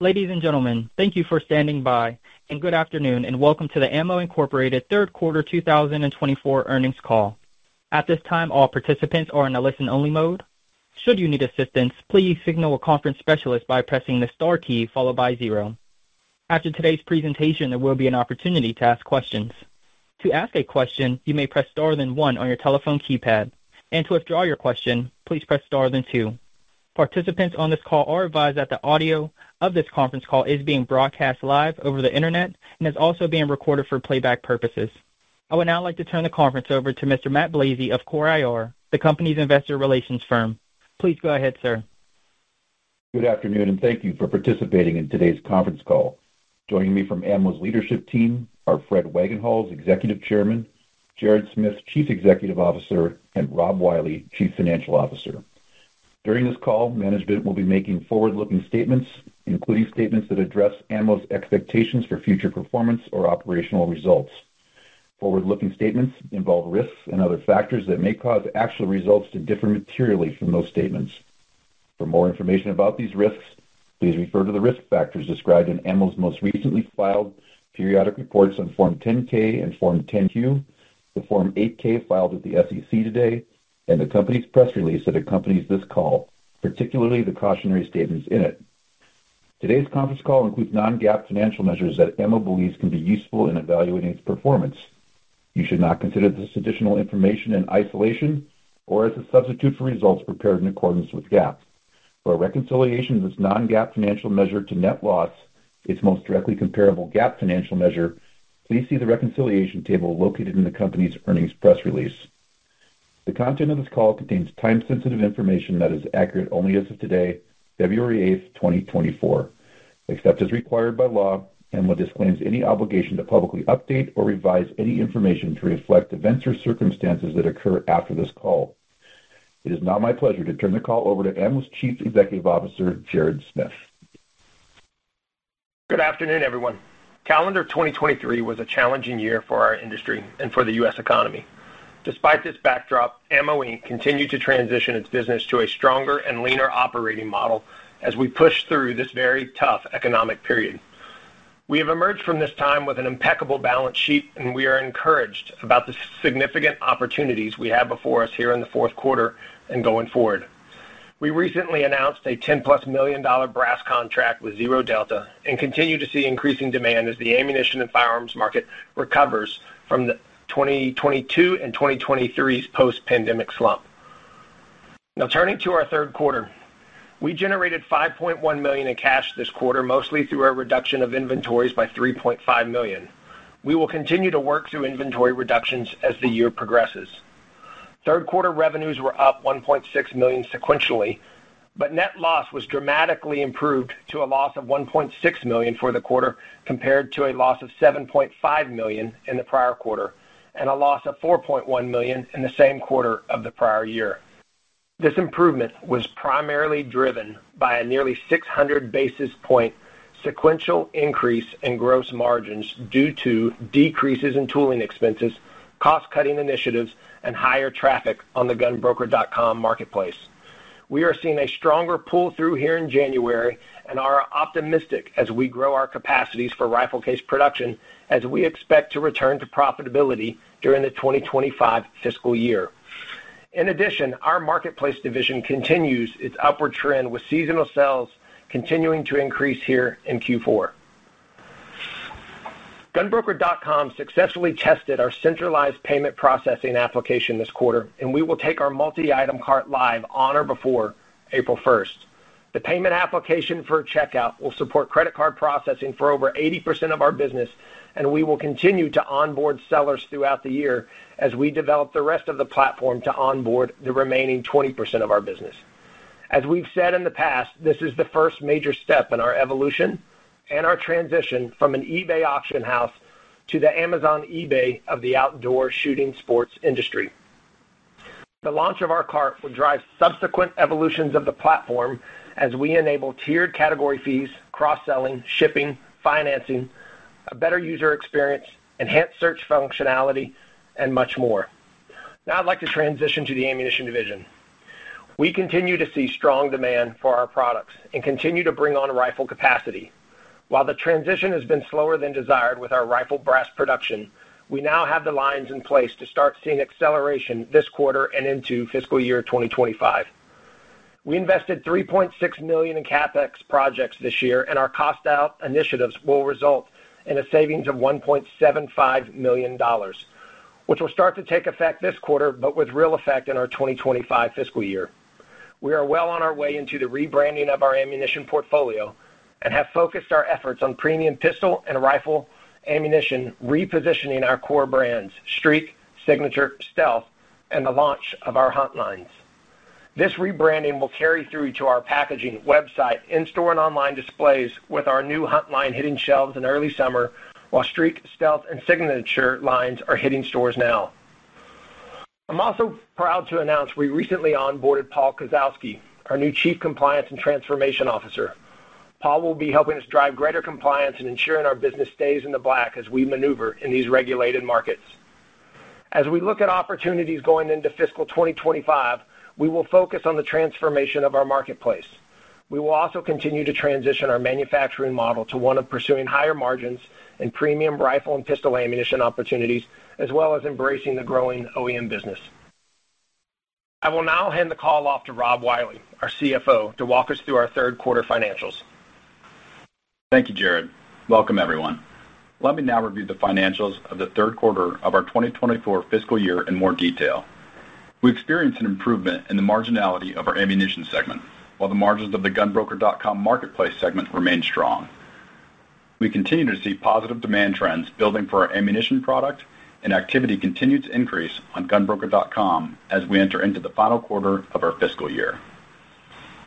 Ladies and gentlemen, thank you for standing by, and good afternoon, and welcome to the AMMO, Inc. third quarter 2024 earnings call. At this time, all participants are in a listen-only mode. Should you need assistance, please signal a conference specialist by pressing the star key followed by zero. After today's presentation, there will be an opportunity to ask questions. To ask a question, you may press star then one on your telephone keypad, and to withdraw your question, please press star then two. Participants on this call are advised that the audio of this conference call is being broadcast live over the internet and is also being recorded for playback purposes. I would now like to turn the conference over to Mr. Matt Blazei of CORE IR, the company's investor relations firm. Please go ahead, sir. Good afternoon, and thank you for participating in today's conference call. Joining me from AMMO's leadership team are Fred Wagenhals, Executive Chairman, Jared Smith, Chief Executive Officer, and Rob Wiley, Chief Financial Officer. During this call, management will be making forward-looking statements, including statements that address AMMO's expectations for future performance or operational results. Forward-looking statements involve risks and other factors that may cause actual results to differ materially from those statements. For more information about these risks, please refer to the risk factors described in AMMO's most recently filed periodic reports on Form 10-K and Form 10-Q, the Form 8-K filed with the SEC today, and the company's press release that accompanies this call, particularly the cautionary statements in it. Today's conference call includes non-GAAP financial measures that AMMO believes can be useful in evaluating its performance. You should not consider this additional information in isolation or as a substitute for results prepared in accordance with GAAP. For a reconciliation of this non-GAAP financial measure to net loss, its most directly comparable GAAP financial measure, please see the reconciliation table located in the company's earnings press release. The content of this call contains time-sensitive information that is accurate only as of today, February 8, 2024. Except as required by law, AMMO disclaims any obligation to publicly update or revise any information to reflect events or circumstances that occur after this call. It is now my pleasure to turn the call over to AMMO's Chief Executive Officer, Jared Smith. Good afternoon, everyone. Calendar 2023 was a challenging year for our industry and for the U.S. economy. Despite this backdrop, AMMO, Inc. continued to transition its business to a stronger and leaner operating model as we push through this very tough economic period. We have emerged from this time with an impeccable balance sheet, and we are encouraged about the significant opportunities we have before us here in the fourth quarter and going forward. We recently announced a $10+ million brass contract with Zero Delta and continue to see increasing demand as the ammunition and firearms market recovers from the 2022 and 2023's post-pandemic slump. Now, turning to our third quarter. We generated 5.1 million in cash this quarter, mostly through our reduction of inventories by 3.5 million. We will continue to work through inventory reductions as the year progresses. Third quarter revenues were up 1.6 million sequentially, but net loss was dramatically improved to a loss of 1.6 million for the quarter, compared to a loss of 7.5 million in the prior quarter, and a loss of 4.1 million in the same quarter of the prior year. This improvement was primarily driven by a nearly 600 basis point sequential increase in gross margins due to decreases in tooling expenses, cost-cutting initiatives, and higher traffic on the GunBroker.com marketplace. We are seeing a stronger pull-through here in January and are optimistic as we grow our capacities for rifle case production, as we expect to return to profitability during the 2025 fiscal year. In addition, our marketplace division continues its upward trend, with seasonal sales continuing to increase here in Q4. GunBroker.com successfully tested our centralized payment processing application this quarter, and we will take our multi-item cart live on or before April 1st. The payment application for checkout will support credit card processing for over 80% of our business, and we will continue to onboard sellers throughout the year as we develop the rest of the platform to onboard the remaining 20% of our business. As we've said in the past, this is the first major step in our evolution and our transition from an eBay auction house to the Amazon eBay of the outdoor shooting sports industry. The launch of our cart will drive subsequent evolutions of the platform as we enable tiered category fees, cross-selling, shipping, financing, a better user experience, enhanced search functionality, and much more. Now I'd like to transition to the ammunition division. We continue to see strong demand for our products and continue to bring on rifle capacity. While the transition has been slower than desired with our rifle brass production, we now have the lines in place to start seeing acceleration this quarter and into fiscal year 2025. We invested 3.6 million in CapEx projects this year, and our cost out initiatives will result in a savings of $1.75 million, which will start to take effect this quarter, but with real effect in our 2025 fiscal year. We are well on our way into the rebranding of our ammunition portfolio and have focused our efforts on premium pistol and rifle ammunition, repositioning our core brands, STREAK, Signature, Stealth, and the launch of our hunt lines. This rebranding will carry through to our packaging, website, in-store and online displays with our new hunt line hitting shelves in early summer, while STREAK, Stealth, and Signature lines are hitting stores now. I'm also proud to announce we recently onboarded Paul Kasowski, our new Chief Compliance and Transformation Officer. Paul will be helping us drive greater compliance and ensuring our business stays in the black as we maneuver in these regulated markets. As we look at opportunities going into fiscal 2025, we will focus on the transformation of our marketplace. We will also continue to transition our manufacturing model to one of pursuing higher margins and premium rifle and pistol ammunition opportunities, as well as embracing the growing OEM business. I will now hand the call off to Rob Wiley, our CFO, to walk us through our third quarter financials. Thank you, Jared. Welcome, everyone. Let me now review the financials of the third quarter of our 2024 fiscal year in more detail. We experienced an improvement in the marginality of our ammunition segment, while the margins of the GunBroker.com marketplace segment remained strong. We continue to see positive demand trends building for our ammunition product, and activity continued to increase on GunBroker.com as we enter into the final quarter of our fiscal year.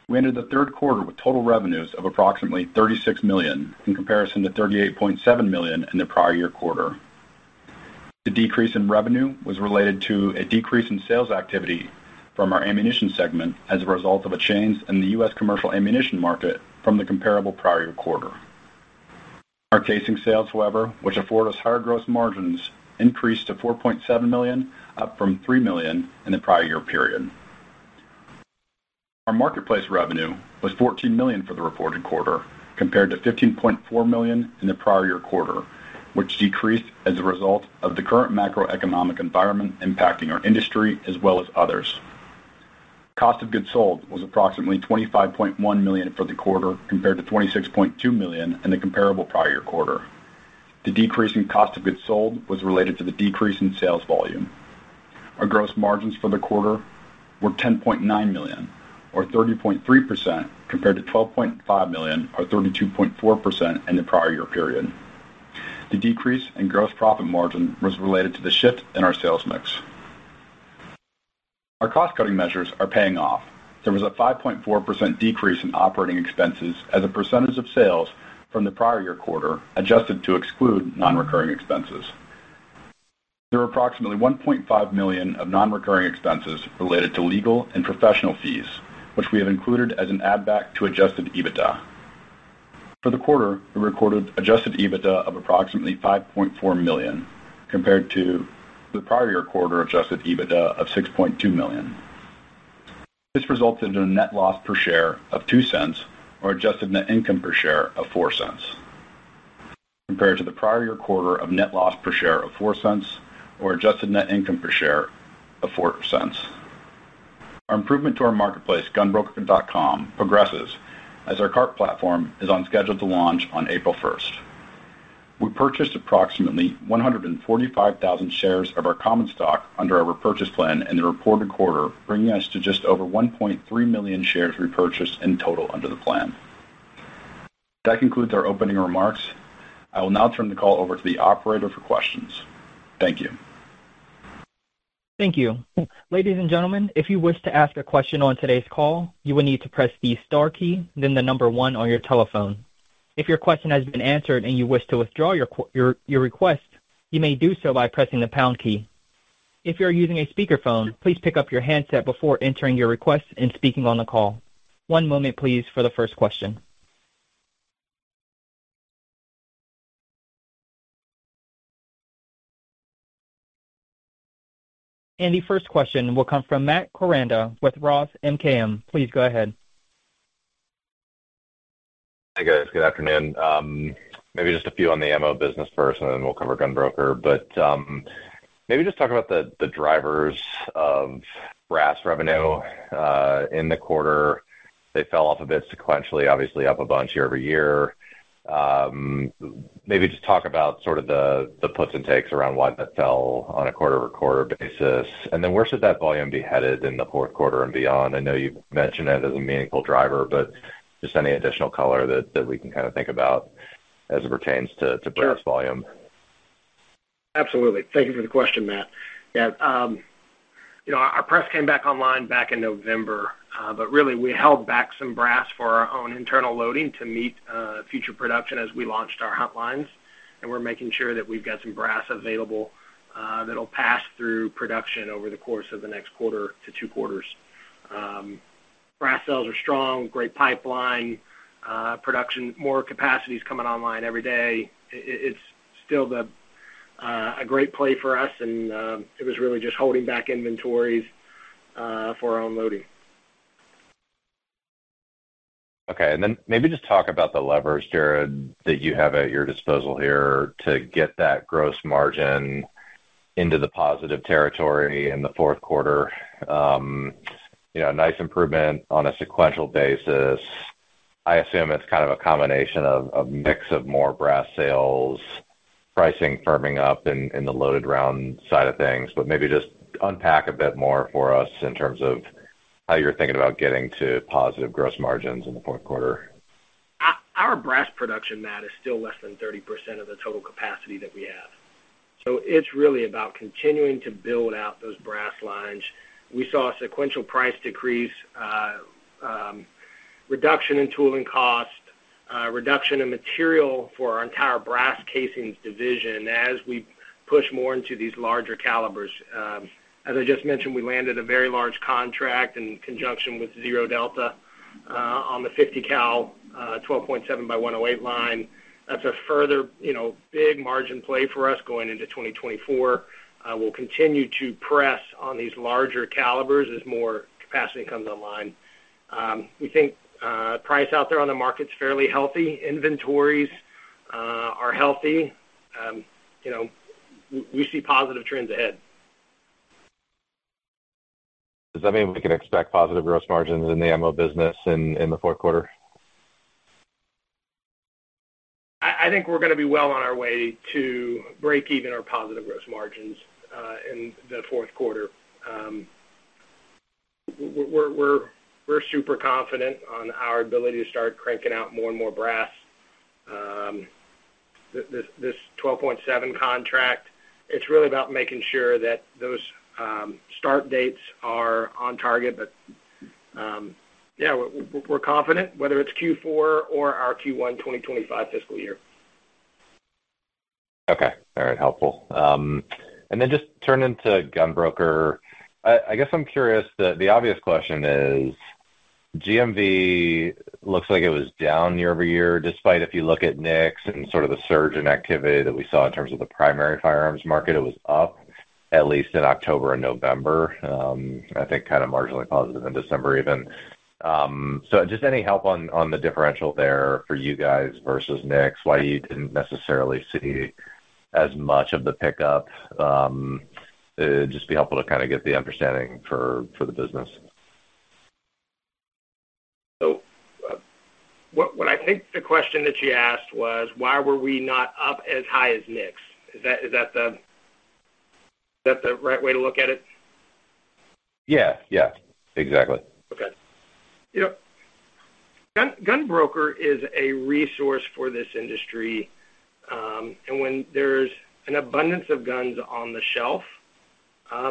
We entered the third quarter with total revenues of approximately 36 million, in comparison to 38.7 million in the prior year quarter. The decrease in revenue was related to a decrease in sales activity from our ammunition segment as a result of a change in the U.S. commercial ammunition market from the comparable prior year quarter. Our casing sales, however, which afford us higher gross margins, increased to 4.7 million, up from 3 million in the prior year period. Our marketplace revenue was 14 million for the reported quarter, compared to 15.4 million in the prior year quarter, which decreased as a result of the current macroeconomic environment impacting our industry as well as others. Cost of goods sold was approximately 25.1 million for the quarter, compared to 26.2 million in the comparable prior year quarter. The decrease in cost of goods sold was related to the decrease in sales volume. Our gross margins for the quarter were 10.9 million, or 30.3%, compared to 12.5 million, or 32.4% in the prior year period. The decrease in gross profit margin was related to the shift in our sales mix. Our cost-cutting measures are paying off. There was a 5.4% decrease in operating expenses as a percentage of sales from the prior year quarter, adjusted to exclude non-recurring expenses. There were approximately 1.5 million of non-recurring expenses related to legal and professional fees, which we have included as an add back to adjusted EBITDA. For the quarter, we recorded adjusted EBITDA of approximately 5.4 million, compared to the prior year quarter adjusted EBITDA of 6.2 million. This resulted in a net loss per share of $0.02 or adjusted net income per share of $0.04, compared to the prior year quarter of net loss per share of $0.04 or adjusted net income per share of $0.04. Our improvement to our marketplace, GunBroker.com, progresses as our cart platform is on schedule to launch on April 1st. We purchased approximately 145,000 shares of our common stock under our repurchase plan in the reported quarter, bringing us to just over 1.3 million shares repurchased in total under the plan. That concludes our opening remarks. I will now turn the call over to the operator for questions. Thank you. Thank you. Ladies and gentlemen, if you wish to ask a question on today's call, you will need to press the star key, then the number one on your telephone. If your question has been answered and you wish to withdraw your your your request, you may do so by pressing the pound key. If you're using a speakerphone, please pick up your handset before entering your request and speaking on the call. One moment, please, for the first question. And the first question will come from Matt Koranda with Roth MKM. Please go ahead. Hey, guys. Good afternoon. Maybe just a few on the ammo business first, and then we'll cover GunBroker. But um maybe just talk about the the drivers of brass revenue in the quarter. They fell off a bit sequentially, obviously up a bunch year-over-year. Um, maybe just talk about sort of the puts and takes around why that fell on a quarter-over-quarter basis. And then where should that volume be headed in the fourth quarter and beyond? I know you've mentioned it as a meaningful driver, but just any additional color that we can kind of think about as it pertains to brass volume. Absolutely. Thank you for the question, Matt. Yeah, um, you know, our press came back online back in November, uh, but really we held back some brass for our own internal loading to meet uh, future production as we launched our hunt lines. And we're making sure that we've got some brass available uh, that'll pass through production over the course of the next quarter to two quarters. Um, brass sales are strong, great pipeline, production, more capacity is coming online every day. It's still a great play for us, and uh, it was really just holding back inventories uh, for our own loading. Okay. And then maybe just talk about the levers, Jared, that you have at your disposal here to get that gross margin into the positive territory in the fourth quarter. Um, you know, nice improvement on a sequential basis. I assume it's kind of a combination of a mix of more brass sales, pricing firming up in the loaded round side of things. But maybe just unpack a bit more for us in terms of how you're thinking about getting to positive gross margins in the fourth quarter. Our brass production, Matt, is still less than 30% of the total capacity that we have. So it's really about continuing to build out those brass lines. We saw a sequential price decrease, um, reduction in tooling cost, Uh, reduction in material for our entire brass casings division as we push more into these larger calibers. Um, as I just mentioned, we landed a very large contract in conjunction with Zero Delta uh, on the 50 cal uh, 12.7 by 108 line. That's a further, you know, big margin play for us going into 2024. We'll continue to press on these larger calibers as more capacity comes online. Um, we think Uh, price out there on the market's fairly healthy. Inventories uh, are healthy. Um, you know, we see positive trends ahead. Does that mean we can expect positive gross margins in the ammo business in in the fourth quarter? I think we're gonna be well on our way to break even our positive gross margins uh, in the fourth quarter. Um, we're super confident on our ability to start cranking out more and more brass. This 12.7 contract, it's really about making sure that those start dates are on target. But um yeah, we're confident whether it's Q4 or our Q1 2025 fiscal year. Okay. All right. Helpful. Um and then just turning to GunBroker. I guess I'm curious, the obvious question is GMV looks like it was down year-over-year, despite if you look at NICS and sort of the surge in activity that we saw in terms of the primary firearms market, it was up at least in October and November. Um, I think kind of marginally positive in December even. Um, so just any help on on the differential there for you guys versus NICS, why you didn't necessarily see as much of the pickup? Um, it'd just be helpful to kind of get the understanding for the business. What I think the question that you asked was why were we not up as high as NICS? Is that the right way to look at it? Yeah. Yeah. Exactly. Okay. You know, GunBroker is a resource for this industry. Um and when there's an abundance of guns on the shelf,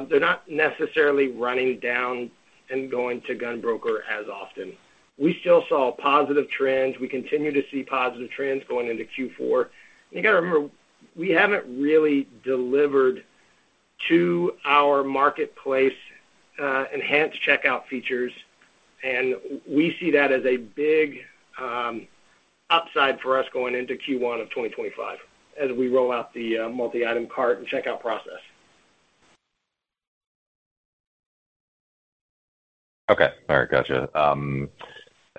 they're not necessarily running down and going to GunBroker as often. We still saw positive trends. We continue to see positive trends going into Q4. You gotta remember, we haven't really delivered to our marketplace uh, enhanced checkout features, and we see that as a big um, upside for us going into Q1 of 2025 as we roll out the uh, multi-item cart and checkout process. Okay. All right. Gotcha. Um,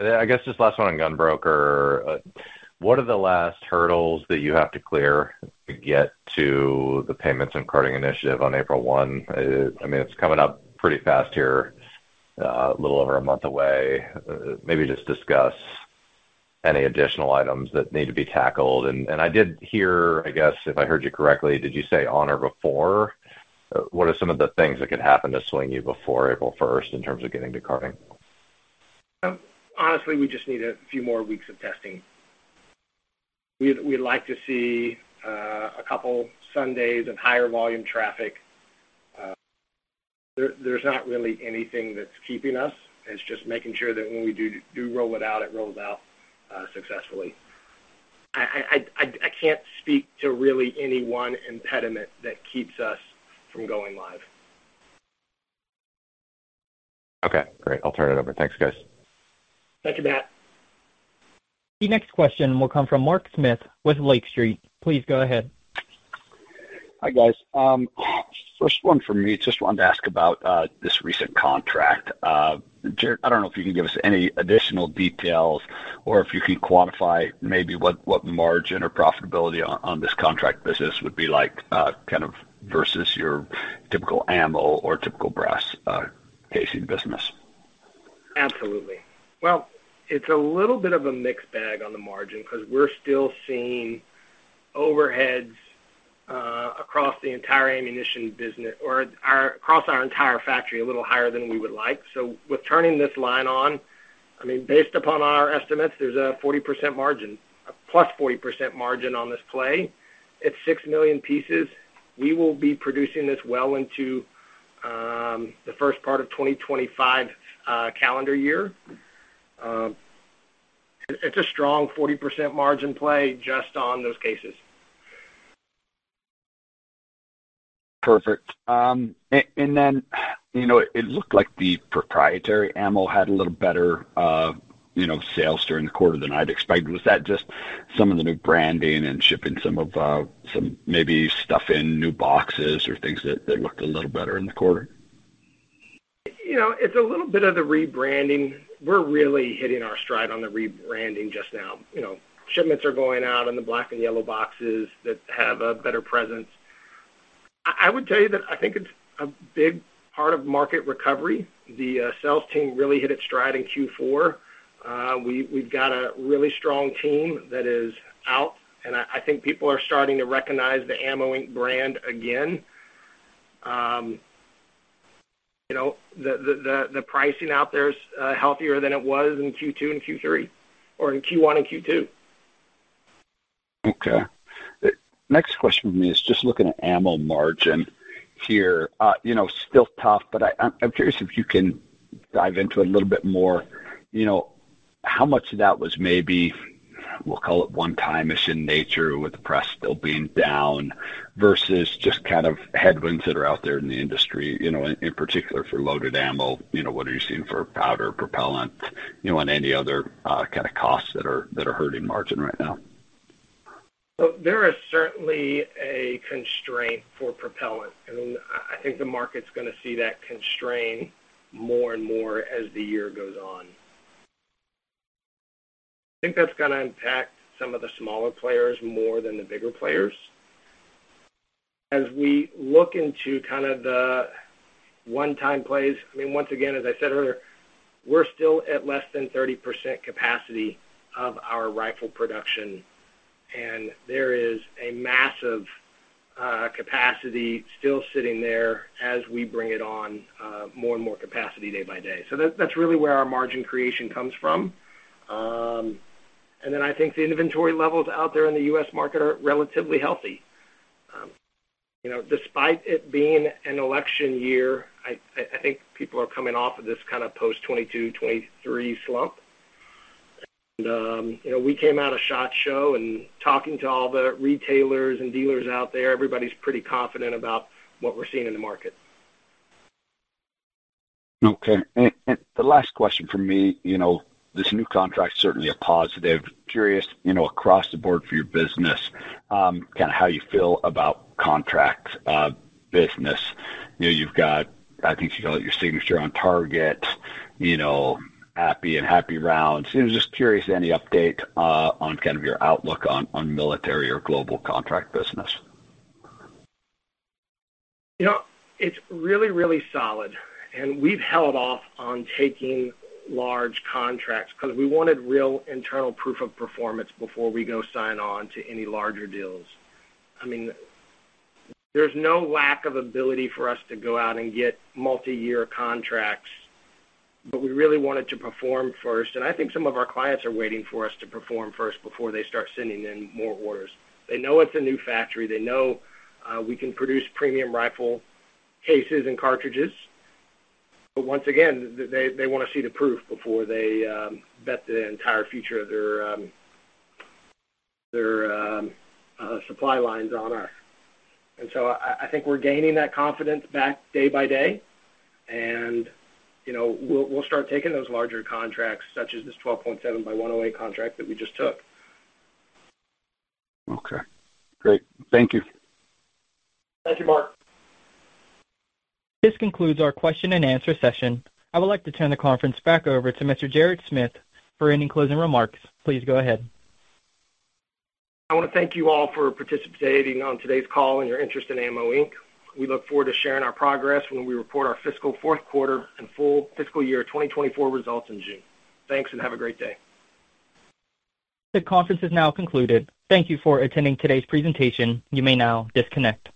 I guess just last one on GunBroker. Uh, what are the last hurdles that you have to clear to get to the payments and carting initiative on April 1? Uh, I mean, it's coming up pretty fast here, uh, a little over a month away. Maybe just discuss any additional items that need to be tackled. And I did hear, I guess, if I heard you correctly, did you say on or before? What are some of the things that could happen to swing you before April 1st in terms of getting to carting? Honestly, we just need a few more weeks of testing. We'd like to see uh, a couple Sundays of higher volume traffic. Uh, there's not really anything that's keeping us. It's just making sure that when we do do roll it out, it rolls out uh, successfully. I I can't speak to really any one impediment that keeps us from going live. Okay, great. I'll turn it over. Thanks, guys. Thank you, Matt. The next question will come from Mark Smith with Lake Street. Please go ahead. Hi, guys. Um, first one for me, just wanted to ask about uh, this recent contract. Uh, Jared, I don't know if you can give us any additional details or if you can quantify maybe what margin or profitability on this contract business would be like, uh, kind of versus your typical ammo or typical brass casing business. Absolutely. Well, it's a little bit of a mixed bag on the margin because we're still seeing overheads uh, across the entire ammunition business or across our entire factory a little higher than we would like. So with turning this line on, I mean, based upon our estimates, there's a 40% margin, a +40% margin on this play. It's 6 million pieces. We will be producing this well into um, the first part of 2025 uh, calendar year. Um, it's a strong 40% margin play just on those cases. Perfect. Um and then, you know, it looked like the proprietary ammo had a little better, uh, you know, sales during the quarter than I'd expected. Was that just some of the new branding and shipping some of, uh, some maybe stuff in new boxes or things that looked a little better in the quarter? You know, it's a little bit of the rebranding. We're really hitting our stride on the rebranding just now. You know, shipments are going out in the black and yellow boxes that have a better presence. I would tell you that I think it's a big part of market recovery. The uh, sales team really hit its stride in Q4. Uh, we, we've got a really strong team that is out, and I think people are starting to recognize the AMMO, Inc. brand again. Um, You know, the the the pricing out there is uh, healthier than it was in Q2 and Q3 or in Q1 and Q2. Okay. Uh, next question for me is just looking at ammo margin here. Uh, you know, still tough, but I'm curious if you can dive into it a little bit more. You know, how much of that was maybe, we'll call it one-time-ish in nature with the press still being down versus just kind of headwinds that are out there in the industry, you know, in particular for loaded ammo. You know, what are you seeing for powder, propellant, you know, and any other uh, kind of costs that are that are hurting margin right now? There is certainly a constraint for propellant, and I think the market's gonna see that constraint more and more as the year goes on. I think that's gonna impact some of the smaller players more than the bigger players. As we look into kind of the one-time plays, I mean, once again, as I said earlier, we're still at less than 30% capacity of our rifle production, and there is a massive uh, capacity still sitting there as we bring it on, uh, more and more capacity day by day. So that that's really where our margin creation comes from. Um, I think the inventory levels out there in the U.S. market are relatively healthy. Um, you know, despite it being an election year, I think people are coming off of this kind of post-2022, 2023 slump. Um, you know, we came out of SHOT Show and talking to all the retailers and dealers out there, everybody's pretty confident about what we're seeing in the market. Okay. And the last question from me, you know, this new contract certainly a positive. Curious, you know, across the board for your business, um, kind of how you feel about contract uh, business. You know, you've got I think you call it your signature on target, you know, happy and happy rounds. You know, just curious, any update uh, on kind of your outlook on military or global contract business? You know, it's really, really solid, and we've held off on taking large contracts because we wanted real internal proof of performance before we go sign on to any larger deals. I mean, there's no lack of ability for us to go out and get multi-year contracts, but we really wanted to perform first. And I think some of our clients are waiting for us to perform first before they start sending in more orders. They know it's a new factory. They know uh, we can produce premium rifle cases and cartridges. But once again, they they wanna see the proof before they um, bet the entire future of their um, their um, uh, supply lines on us. And so I think we're gaining that confidence back day by day. And you know, we'll we'll start taking those larger contracts, such as this $12.7 million by 108 contract that we just took. Okay, great. Thank you. Thank you, Mark. This concludes our question and answer session. I would like to turn the conference back over to Mr. Jared Smith for any closing remarks. Please go ahead. I wanna thank you all for participating on today's call and your interest in AMMO, Inc. We look forward to sharing our progress when we report our fiscal fourth quarter and full fiscal year 2024 results in June. Thanks, and have a great day. The conference is now concluded. Thank you for attending today's presentation. You may now disconnect.